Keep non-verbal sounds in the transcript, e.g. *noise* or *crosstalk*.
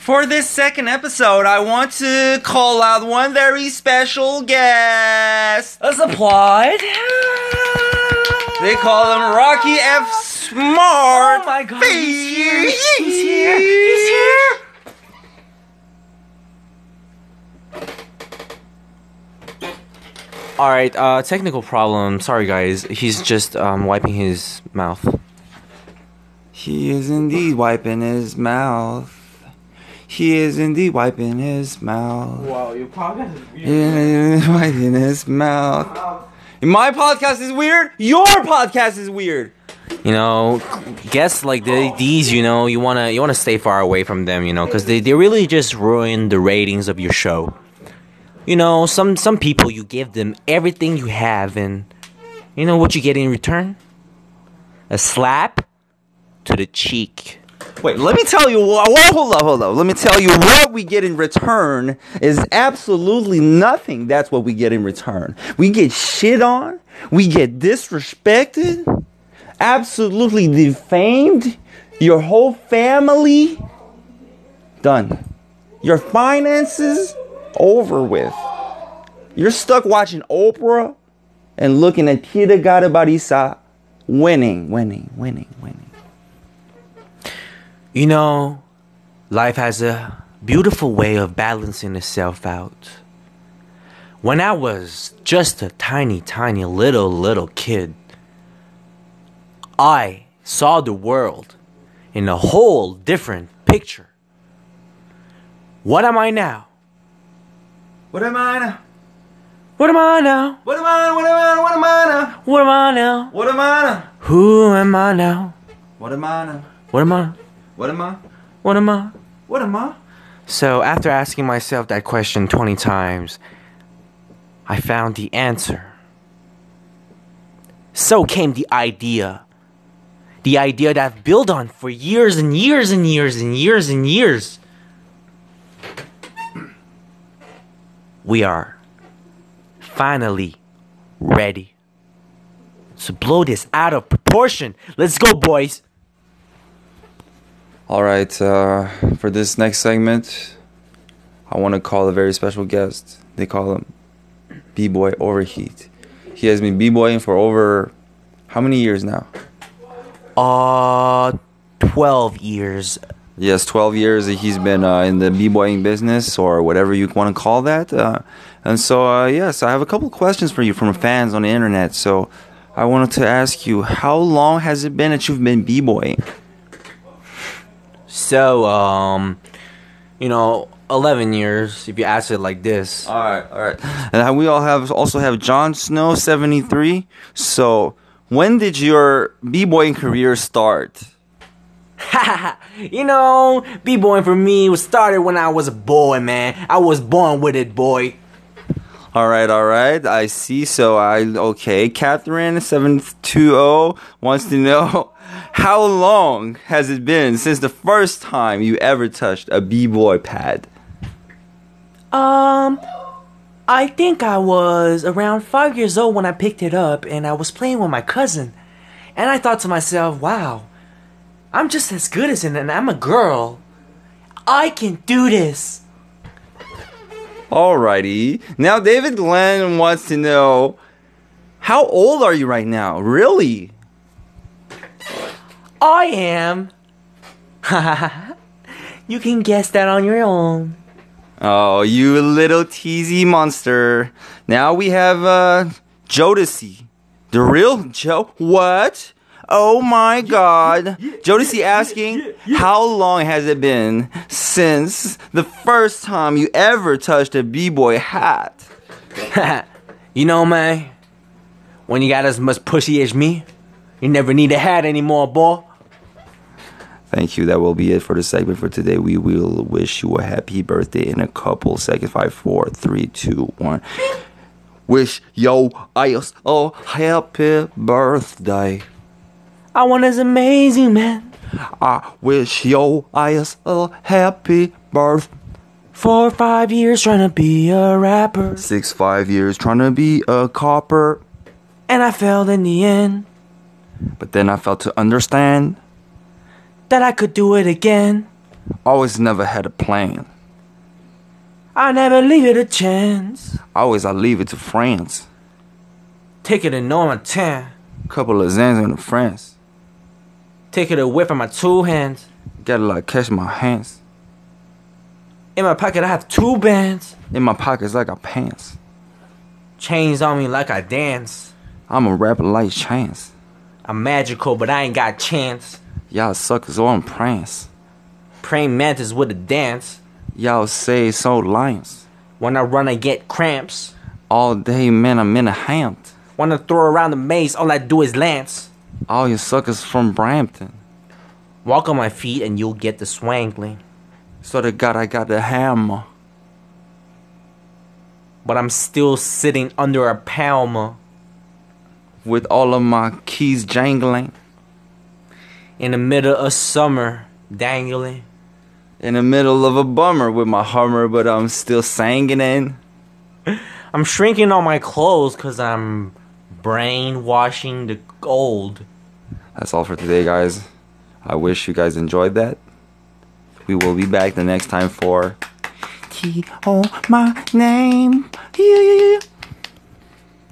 For this second episode, I want to call out one very special guest. Let's applaud. They call him Rocky F. Smart. Oh my god, he's here. He's here. He's here. All right, uh, technical problem. Sorry, guys. He's just um, wiping his mouth. He is indeed wiping his mouth. He is indeed wiping his mouth. Wow, your podcast is He is wiping his mouth. My podcast is weird. Your podcast is weird. You know, guests like the, these, you know, you wanna you wanna stay far away from them, you know, because they, they really just ruin the ratings of your show. You know, some some people you give them everything you have, and you know what you get in return? A slap to the cheek. Wait, let me tell you. Whoa, hold up, hold up. Let me tell you what we get in return is absolutely nothing. That's what we get in return. We get shit on. We get disrespected. Absolutely defamed. Your whole family done. Your finances over with. You're stuck watching Oprah and looking at Tita Garabarisa winning, winning, winning, winning. You know, life has a beautiful way of balancing itself out. When I was just a tiny, tiny little, little kid, I saw the world in a whole different picture. What am I now? What am I now? What am I now? What am I? What am I? What am I now? What am I now? What am I now? Who am I now? What am I now? What am I? What am I? What am I? What am I? So, after asking myself that question 20 times, I found the answer. So came the idea. The idea that I've built on for years and years and years and years and years. We are finally ready to blow this out of proportion. Let's go, boys. All right. Uh, for this next segment, I want to call a very special guest. They call him B-boy Overheat. He has been b-boying for over how many years now? Uh, 12 years. Yes, 12 years that he's been uh, in the b-boying business or whatever you want to call that. Uh, and so, uh, yes, I have a couple questions for you from fans on the internet. So, I wanted to ask you, how long has it been that you've been b-boying? So, um, you know, 11 years, if you ask it like this. All right, all right. *laughs* And we all have also have John Snow 73. So, when did your b-boying career start? *laughs* you know, b-boying for me was started when I was a boy, man. I was born with it, boy. All right, all right. I see. So I okay. Catherine seven two zero wants to know *laughs* how long has it been since the first time you ever touched a b-boy pad? Um, I think I was around five years old when I picked it up and I was playing with my cousin. And I thought to myself, wow, I'm just as good as him and I'm a girl. I can do this. Alrighty. Now David Glenn wants to know how old are you right now? Really? I am. *laughs* you can guess that on your own. Oh, you little teasy monster. Now we have uh Jodeci. The real Joe what? Oh my god. Jodeci asking how long has it been since the first time you ever touched a B-boy hat? *laughs* you know, man, when you got as much pussy as me, you never need a hat anymore, boy. Thank you. That will be it for the segment for today. We will wish you a happy birthday in a couple seconds. Five, four, three, two, one. Wish yo eyes a happy birthday. I want this amazing, man. I wish yo eyes a happy birth. Four or five years trying to be a rapper. Six, five years trying to be a copper. And I failed in the end. But then I felt to understand. That I could do it again. Always never had a plan. I never leave it a chance. Always I leave it to friends. Take it in no ten. Couple of Zans in the friends. Take it away from my two hands. Gotta like catch my hands. In my pocket, I have two bands. In my pockets like I pants. Chains on me like I dance. I'm a rapper like Chance. I'm magical, but I ain't got chance. Y'all suckers on prance. Praying mantis with a dance. Y'all say so lions. When I run, I get cramps. All day, man, I'm in a hamp. When I throw around the maze, all I do is lance. All you suckers from Brampton. Walk on my feet and you'll get the swangling. So the God I got the hammer. But I'm still sitting under a palmer. With all of my keys jangling. In the middle of summer, dangling. In the middle of a bummer with my Hummer, but I'm still singing in. *laughs* I'm shrinking all my clothes because I'm brainwashing the gold. That's all for today, guys. I wish you guys enjoyed that. We will be back the next time for Key Oh My Name. Yeah, yeah, yeah.